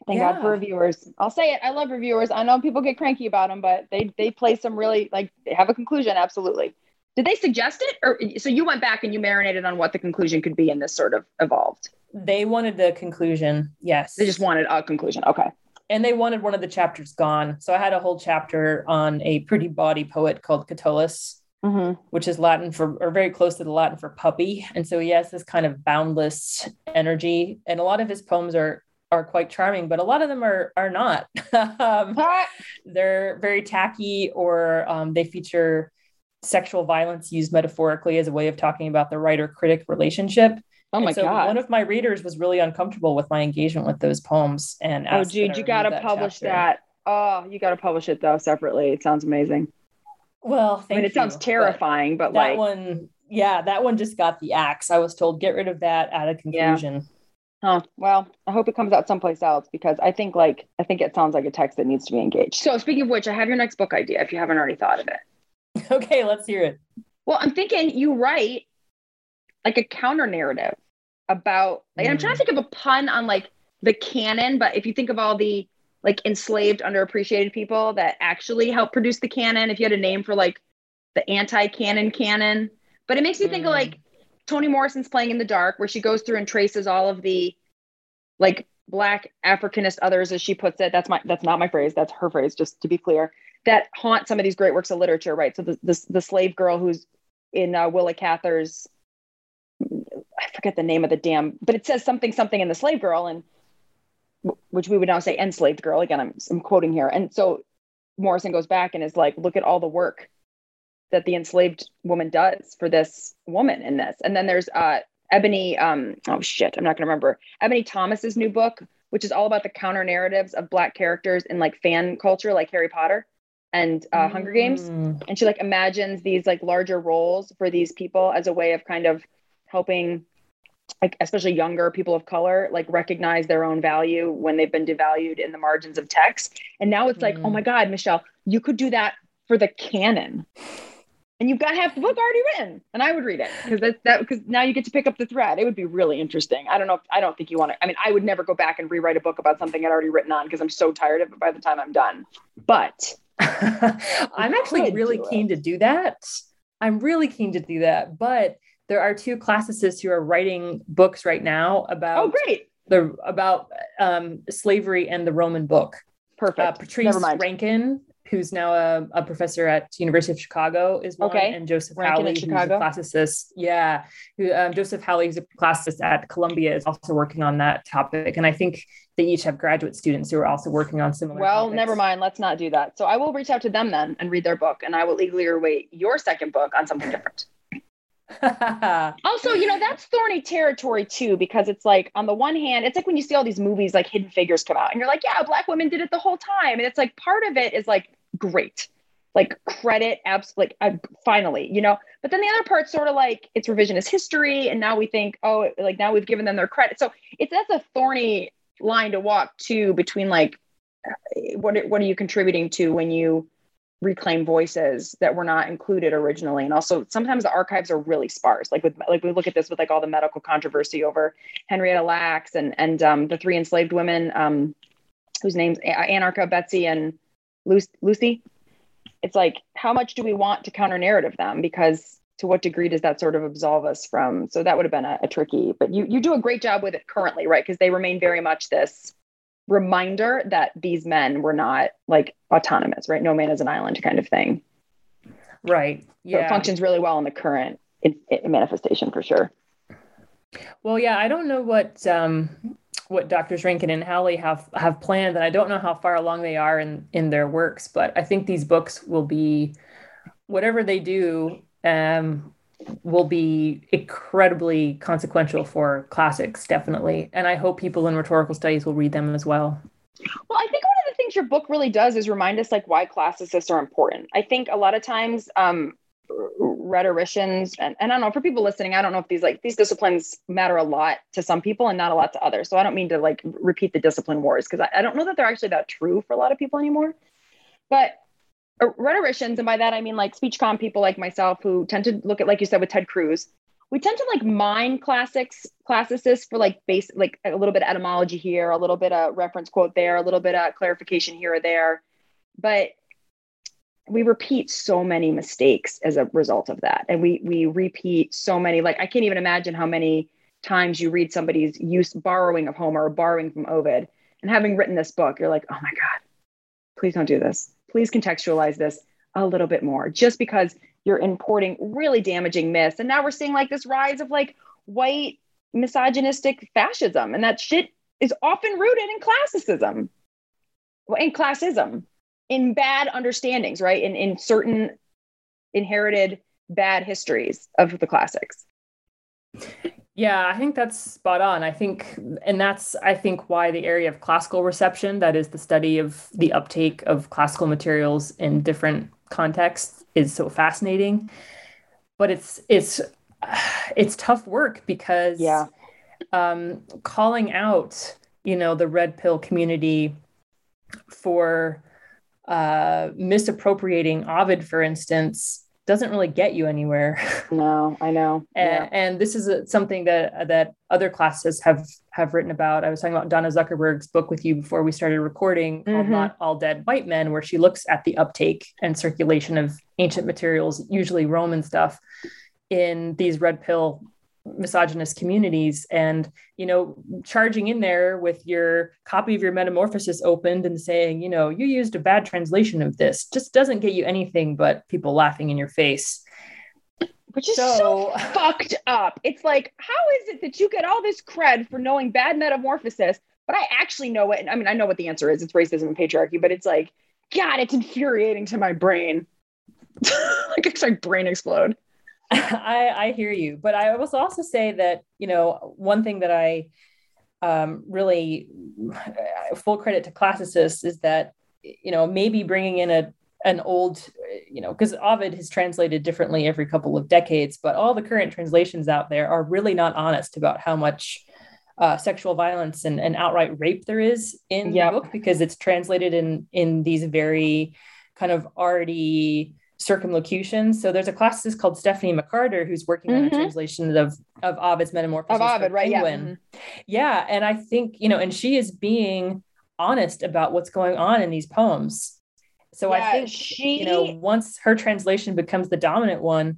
Thank yeah. God for reviewers. I'll say it. I love reviewers. I know people get cranky about them, but they they play some really like they have a conclusion. Absolutely. Did they suggest it? Or so you went back and you marinated on what the conclusion could be and this sort of evolved? They wanted the conclusion. Yes. They just wanted a conclusion. Okay. And they wanted one of the chapters gone. So I had a whole chapter on a pretty bawdy poet called Catullus, mm-hmm. which is Latin for, or very close to the Latin for puppy. And so he has this kind of boundless energy. And a lot of his poems are are quite charming, but a lot of them are are not. um, they're very tacky, or um, they feature sexual violence used metaphorically as a way of talking about the writer critic relationship. Oh my so god! One of my readers was really uncomfortable with my engagement with those poems, and oh, dude, you got to publish chapter. that. Oh, you got to publish it though separately. It sounds amazing. Well, I mean, it you, sounds terrifying, but, but that like one, yeah, that one just got the axe. I was told get rid of that at a conclusion. Yeah. Oh, well, I hope it comes out someplace else because I think like I think it sounds like a text that needs to be engaged. So speaking of which, I have your next book idea if you haven't already thought of it. Okay, let's hear it. Well, I'm thinking you write like a counter narrative about like mm. I'm trying to mm. think of a pun on like the canon, but if you think of all the like enslaved, underappreciated people that actually help produce the canon, if you had a name for like the anti-canon canon. But it makes me mm. think of like mm. Toni Morrison's playing in the dark, where she goes through and traces all of the like black Africanist others, as she puts it. That's my that's not my phrase. That's her phrase, just to be clear that haunt some of these great works of literature, right? So the the, the slave girl who's in uh, Willa Cather's, I forget the name of the damn, but it says something something in the slave girl, and which we would now say enslaved girl. Again, I'm I'm quoting here, and so Morrison goes back and is like, look at all the work that the enslaved woman does for this woman in this. And then there's uh, Ebony, um, oh shit, I'm not gonna remember. Ebony Thomas's new book, which is all about the counter narratives of black characters in like fan culture, like Harry Potter and uh, Hunger Games. Mm. And she like imagines these like larger roles for these people as a way of kind of helping like especially younger people of color like recognize their own value when they've been devalued in the margins of text and now it's like oh Mm. my god michelle you could do that for the canon and you've got half the book already written and i would read it because that's that because now you get to pick up the thread it would be really interesting i don't know if, i don't think you want to i mean i would never go back and rewrite a book about something i'd already written on because i'm so tired of it by the time i'm done but I'm actually really do it. keen to do that. I'm really keen to do that. But there are two classicists who are writing books right now about oh great the about um, slavery and the Roman book. perfect Uh, Patrice Rankin, who's now a, a professor at University of Chicago, is one, Okay. and Joseph Rankin in Howley, who's a classicist. Yeah, who, um, Joseph Howley, who's a classicist at Columbia, is also working on that topic. And I think they each have graduate students who are also working on similar. Well, topics. never mind. Let's not do that. So I will reach out to them then and read their book, and I will eagerly await your second book on something different. Also, you know, that's thorny territory too, because it's like, on the one hand, it's like when you see all these movies like Hidden Figures come out, and you're like, yeah, black women did it the whole time. And it's like, part of it is like, great, like credit, abs- like, finally, you know. But then the other part's sort of like, it's revisionist history. And now we think, oh, like now we've given them their credit. So it's that's a thorny line to walk too between like, what, what are you contributing to when you reclaim voices that were not included originally. And also sometimes the archives are really sparse. Like with like we look at this with like all the medical controversy over henrietta lacks and and um, the three enslaved women um, whose names anarcha betsy and lucy. It's like how much do we want to counter narrative them? Because to what degree does that sort of absolve us from so that would have been a, a tricky but you you do a great job with it currently right? Because they remain very much this reminder that these men were not like autonomous, right? No man is an island kind of thing. right. So Yeah. it functions really well in the current in, in manifestation for sure. Well, yeah, I don't know what um, what Doctors Rankin and Howley have have planned, and I don't know how far along they are in in their works. But I think these books will be whatever they do um, will be incredibly consequential for classics, definitely. And I hope people in rhetorical studies will read them as well. Well, I think one of the things your book really does is remind us like why classicists are important. I think a lot of times um, rhetoricians and, and I don't know for people listening, I don't know if these like these disciplines matter a lot to some people and not a lot to others. So I don't mean to like repeat the discipline wars because I, I don't know that they're actually that true for a lot of people anymore. But Uh, rhetoricians, and by that I mean like speech com people like myself who tend to look at, like you said, with Ted Cruz, we tend to like mine classics, classicists for like base, like a little bit of etymology here, a little bit of reference quote there, a little bit of clarification here or there. But we repeat so many mistakes as a result of that. And we we repeat so many, like I can't even imagine how many times you read somebody's use borrowing of Homer or borrowing from Ovid. And having written this book, you're like, oh my God, please don't do this. Please contextualize this a little bit more. Just because you're importing really damaging myths. And now we're seeing like this rise of like white misogynistic fascism. And that shit is often rooted in classicism, in classism, in bad understandings, right? In, in certain inherited bad histories of the classics. Yeah, I think that's spot on. I think, and that's, I think, why the area of classical reception, that is the study of the uptake of classical materials in different contexts, is so fascinating. But it's, it's, it's tough work because Yeah. um, calling out, you know, the red pill community for uh, misappropriating Ovid, for instance, doesn't really get you anywhere. No, I know. and, and this is a, something that that other classes have have written about. I was talking about Donna Zuckerberg's book with you before we started recording, called Mhm. "Not All Dead White Men," where she looks at the uptake and circulation of ancient materials, usually Roman stuff, in these red pill misogynist communities and you know charging in there with your copy of your metamorphosis opened and saying you know you used a bad translation of this just doesn't get you anything but people laughing in your face which is so, so fucked up. It's like, how is it that you get all this cred for knowing bad metamorphosis, but I actually know it? And I mean, I know what the answer is. It's racism and patriarchy, but it's like, God, it's infuriating to my brain. like it's like brain explode. I, I hear you, but I will also say that you know one thing that I um, really full credit to classicists is that you know maybe bringing in a an old you know because Ovid has translated differently every couple of decades, but all the current translations out there are really not honest about how much uh, sexual violence and, and outright rape there is in yep. the book because it's translated in in these very kind of arty circumlocutions. So there's a classicist called Stephanie McCarter who's working mm-hmm. on a mm-hmm. translation of of Ovid's Metamorphosis of Ovid, right? Penguin. Yeah. Mm-hmm. yeah, and I think you know, and she is being honest about what's going on in these poems. So yeah, I think she, you know, once her translation becomes the dominant one,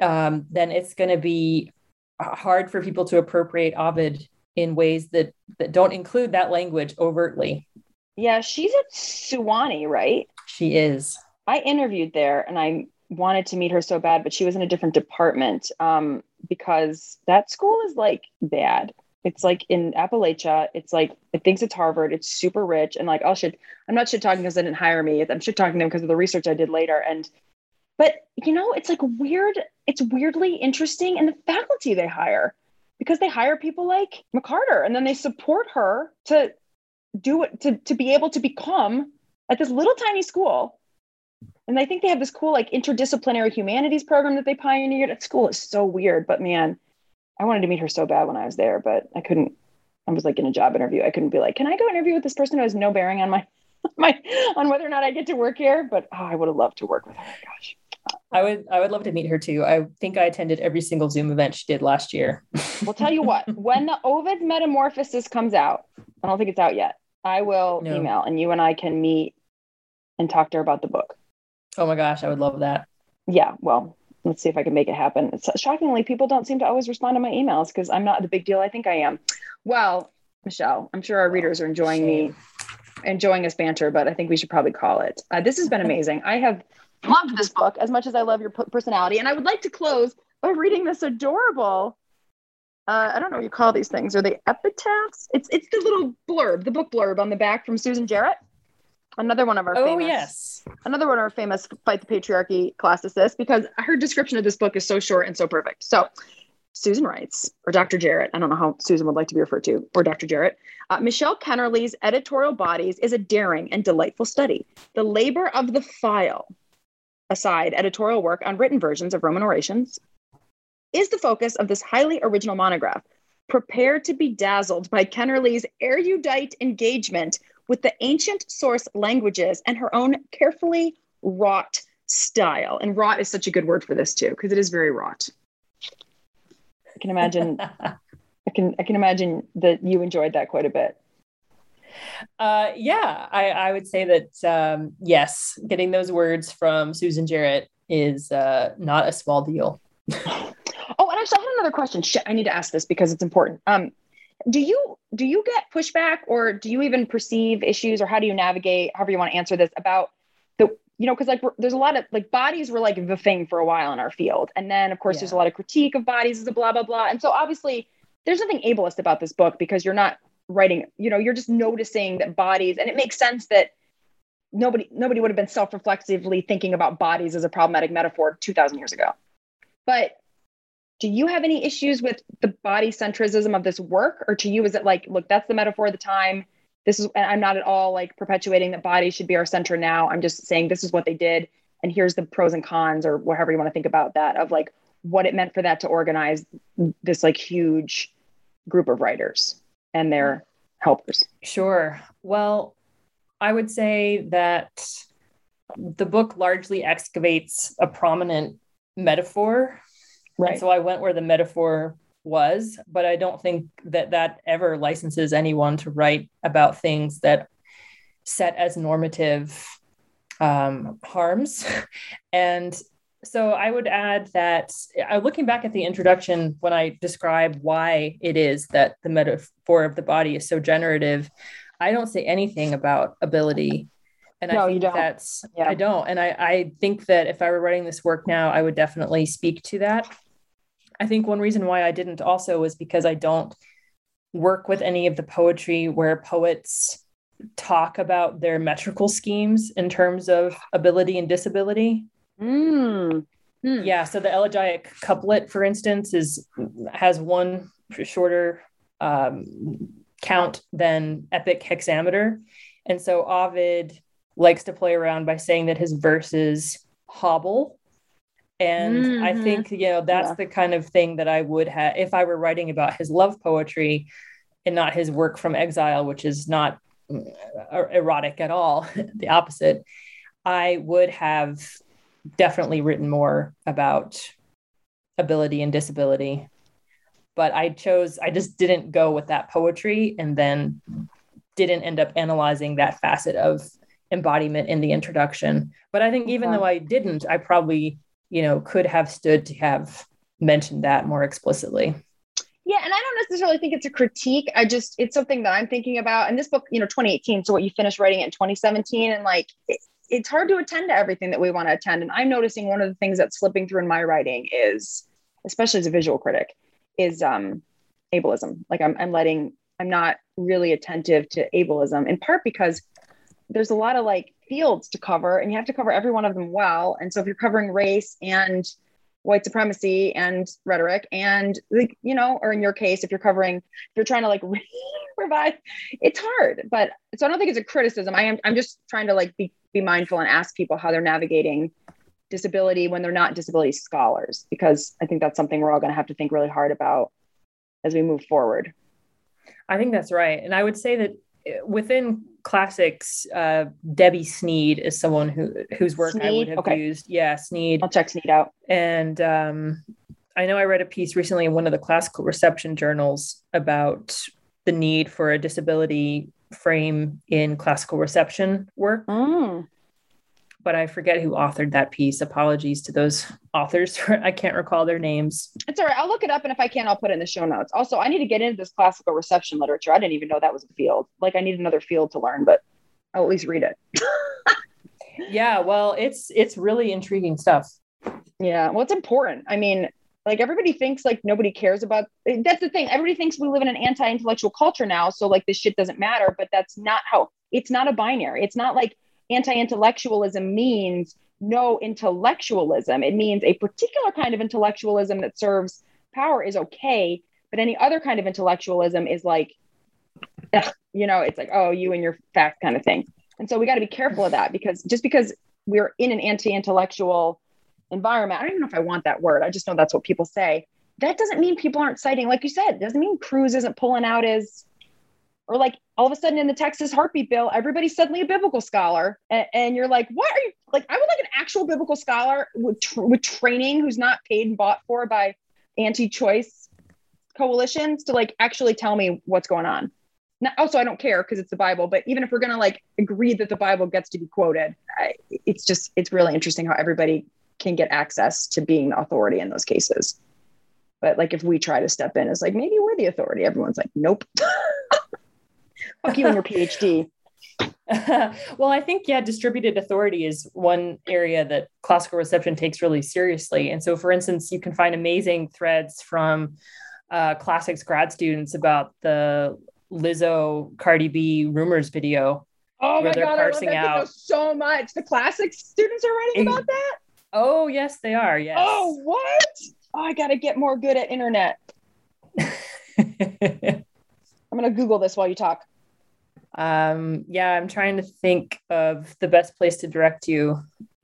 um, then it's going to be hard for people to appropriate Ovid in ways that that don't include that language overtly. Yeah, she's at Sewanee, right? She is. I interviewed there and I wanted to meet her so bad, but she was in a different department um, because that school is like bad. It's like in Appalachia. It's like it thinks it's Harvard. It's super rich and like oh shit. I'm not shit talking because they didn't hire me. I'm shit talking them because of the research I did later. And but you know, it's like weird. It's weirdly interesting and the faculty they hire because they hire people like McCarter and then they support her to do it to to be able to become at this little tiny school and I think they have this cool like interdisciplinary humanities program that they pioneered at school. It's so weird, but man, I wanted to meet her so bad when I was there, but I couldn't. I was like in a job interview. I couldn't be like, "Can I go interview with this person who has no bearing on my my on whether or not I get to work here?" But oh, I would have loved to work with her. Oh gosh. I would I would love to meet her too. I think I attended every single Zoom event she did last year. we'll tell you what, when the Ovid Metamorphosis comes out, I don't think it's out yet. I will no. email and you and I can meet and talk to her about the book. Oh my gosh, I would love that. Yeah, well, let's see if I can make it happen. It's, shockingly, people don't seem to always respond to my emails because I'm not the big deal I think I am. Well, Michelle, I'm sure our readers are enjoying me, enjoying us banter, but I think we should probably call it. Uh, this has been amazing. I have loved this book as much as I love your personality, and I would like to close by reading this adorable. Uh, I don't know what you call these things. Are they epitaphs? It's it's the little blurb, the book blurb on the back from Susan Jarratt another one of our oh famous, yes. another one of our famous fight the patriarchy classicists because her description of this book is so short and so perfect. So susan writes or dr jarratt i don't know how susan would like to be referred to or dr jarratt. Uh, michelle kennerly's editorial bodies is a daring and delightful study. The labor of the file aside editorial work on written versions of roman orations is the focus of this highly original monograph prepare to be dazzled by kennerly's erudite engagement with the ancient source languages and her own carefully wrought style. And wrought is such a good word for this too, because it is very wrought. I can imagine I can I can imagine that you enjoyed that quite a bit. Uh, yeah, I, I would say that um, yes, getting those words from Susan Jarratt is uh, not a small deal. oh, and actually, I had another question. Shit, I need to ask this because it's important. Um, do you do you get pushback or do you even perceive issues or how do you navigate however you want to answer this about the you know because like there's a lot of like bodies were like the thing for a while in our field. And then of course yeah. there's a lot of critique of bodies as a blah blah blah. And so obviously there's nothing ableist about this book because you're not writing you know you're just noticing that bodies and it makes sense that nobody nobody would have been self-reflexively thinking about bodies as a problematic metaphor 2000 years ago. But do you have any issues with the body centrism of this work? Or to you is it like look that's the metaphor of the time. This is and i'm not at all like perpetuating that body should be our center now. I'm just saying this is what they did. And here's the pros and cons or whatever you want to think about that of like what it meant for that to organize this like huge group of writers and their helpers. Sure. Well i would say that the book largely excavates a prominent metaphor Right. And so I went where the metaphor was, but I don't think that that ever licenses anyone to write about things that set as normative um, harms. and so I would add that uh, looking back at the introduction, when I describe why it is that the metaphor of the body is so generative, I don't say anything about ability. And no, I think that's, yeah. I don't. And I, I think that if I were writing this work now, I would definitely speak to that. I think one reason why I didn't also was because I don't work with any of the poetry where poets talk about their metrical schemes in terms of ability and disability. Mm. Hmm. Yeah. So the elegiac couplet, for instance, is has one shorter um, count than epic hexameter, and so Ovid likes to play around by saying that his verses hobble. And mm-hmm. I think you know that's yeah. the kind of thing that I would have if I were writing about his love poetry and not his work from exile, which is not uh, erotic at all, the opposite. I would have definitely written more about ability and disability but i chose i just didn't go with that poetry and then didn't end up analyzing that facet of embodiment in the introduction but i think even yeah. though i didn't i probably you know could have stood to have mentioned that more explicitly yeah and i don't necessarily think it's a critique i just it's something that i'm thinking about and this book you know 2018 so what you finished writing it in 2017 and like it's hard to attend to everything that we want to attend. And I'm noticing one of the things that's slipping through in my writing is, especially as a visual critic, is um, ableism. Like I'm, I'm letting, I'm not really attentive to ableism in part because there's a lot of like fields to cover and you have to cover every one of them well. And so if you're covering race and white supremacy and rhetoric and like you know or in your case if you're covering if you're trying to like provide it's hard. But so i don't think it's a criticism. I am i'm just trying to like be be mindful and ask people how they're navigating disability when they're not disability scholars because i think that's something we're all going to have to think really hard about as we move forward. I think that's right. And i would say that uh, within classics uh, debby sneed is someone who whose work sneed? i would have okay. used yeah sneed i'll check sneed out and um, i know i read a piece recently in one of the classical reception journals about the need for a disability frame in classical reception work. Mm. But I forget who authored that piece. Apologies to those authors. I can't recall their names. It's all right. I'll look it up. And if I can, I'll put it in the show notes. Also, I need to get into this classical reception literature. I didn't even know that was a field. Like, I need another field to learn, but I'll at least read it. yeah. Well, it's, it's really intriguing stuff. Yeah. Well, it's important. I mean, like everybody thinks like nobody cares about that's the thing everybody thinks we live in an anti-intellectual culture now so like this shit doesn't matter but that's not how it's not a binary it's not like anti-intellectualism means no intellectualism it means a particular kind of intellectualism that serves power is okay but any other kind of intellectualism is like ugh, you know it's like oh you and your facts kind of thing and so we got to be careful of that because just because we're in an anti-intellectual environment. I don't even know if I want that word. I just know that's what people say. That doesn't mean people aren't citing, like you said, doesn't mean Cruz isn't pulling out his, or like all of a sudden in the Texas heartbeat bill, everybody's suddenly a biblical scholar. And, and you're like, what are you like? I would like an actual biblical scholar with, tr- with training who's not paid and bought for by anti choice coalitions to like actually tell me what's going on. Now, also, I don't care because it's the Bible, but even if we're going to like agree that the Bible gets to be quoted, I, it's just, it's really interesting how everybody can get access to being authority in those cases. But like if we try to step in, it's like maybe we're the authority. Everyone's like, nope. Fuck you and your PhD. well, I think, yeah, distributed authority is one area that classical reception takes really seriously. And so, for instance, you can find amazing threads from uh, classics grad students about the Lizzo Cardi B rumors video. Oh my God, I love that out. so much. The classics students are writing about that? Oh, yes, they are. Yes. Oh, what? Oh, I got to get more good at internet. I'm going to Google this while you talk. Um, yeah, I'm trying to think of the best place to direct you.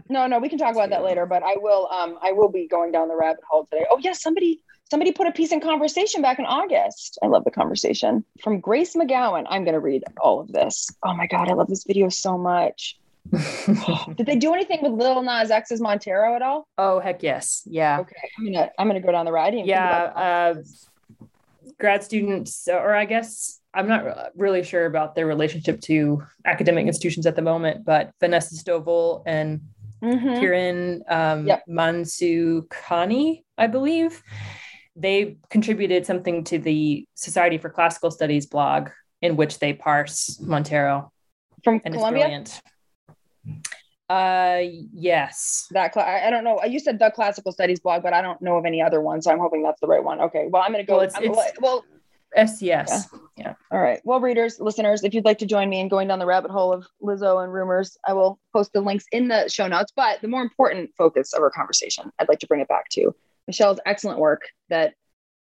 No, no, we can talk about that later, but I will um I will be going down the rabbit hole today. Oh, yes, yeah, somebody somebody put a piece in conversation back in August. I love the conversation from Grace McGowan. I'm going to read all of this. Oh my god, I love this video so much. Did they do anything with Lil Nas X's Montero at all? Oh heck yes, yeah. Okay, I'm gonna I'm gonna go down the ride. Yeah, uh, grad students, or I guess I'm not really sure about their relationship to academic institutions at the moment, but Vanessa Stovall and mm-hmm. Kiran um, yep. Mansukhani, I believe, they contributed something to the Society for Classical Studies blog in which they parse Montero from and Columbia. Uh, yes. That cl- I, I don't know. You said the classical studies blog, but I don't know of any other one, so I'm hoping that's the right one. Okay. Well, I'm gonna go. Well, it's, it's, well Yes, yes. Yeah. yeah. All right. Well, readers, listeners, if you'd like to join me in going down the rabbit hole of Lizzo and rumors, I will post the links in the show notes. But the more important focus of our conversation, I'd like to bring it back to Michelle's excellent work that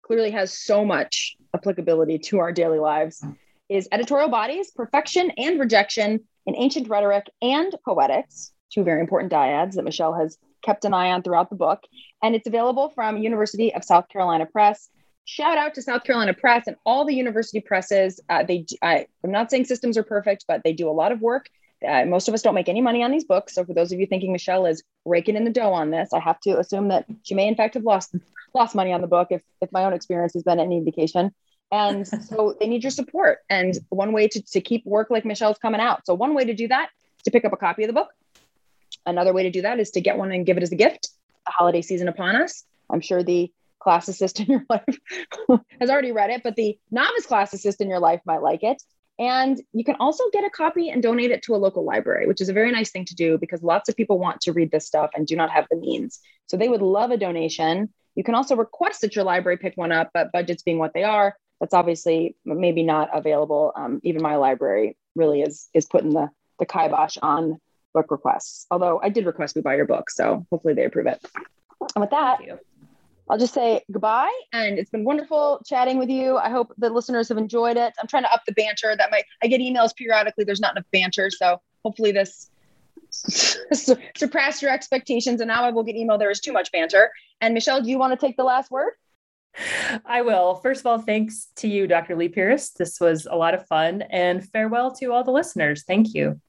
clearly has so much applicability to our daily lives is editorial bodies, perfection and rejection in ancient rhetoric and poetics, two very important dyads that Michelle has kept an eye on throughout the book. And it's available from University of South Carolina Press. Shout out to South Carolina Press and all the university presses. Uh, they, I, I'm not saying systems are perfect, but they do a lot of work. Uh, most of us don't make any money on these books. So for those of you thinking Michelle is raking in the dough on this, I have to assume that she may in fact have lost lost money on the book if if my own experience has been any indication. And so they need your support. And one way to, to keep work like Michelle's coming out. So one way to do that is to pick up a copy of the book. Another way to do that is to get one and give it as a gift. The holiday season upon us. I'm sure the classicist in your life has already read it, but the novice classicist in your life might like it. And you can also get a copy and donate it to a local library, which is a very nice thing to do because lots of people want to read this stuff and do not have the means. So they would love a donation. You can also request that your library pick one up, but budgets being what they are, that's obviously maybe not available. Um, even my library really is is putting the the kibosh on book requests. Although I did request we buy your book, so hopefully they approve it. And with that, I'll just say goodbye. And it's been wonderful chatting with you. I hope the listeners have enjoyed it. I'm trying to up the banter. That might I get emails periodically. There's not enough banter, so hopefully this surpassed your expectations. And now I will get email. There is too much banter. And Michelle, do you want to take the last word? I will. First of all, thanks to you, Dr. Lee Pierce. This was a lot of fun, and farewell to all the listeners. Thank you.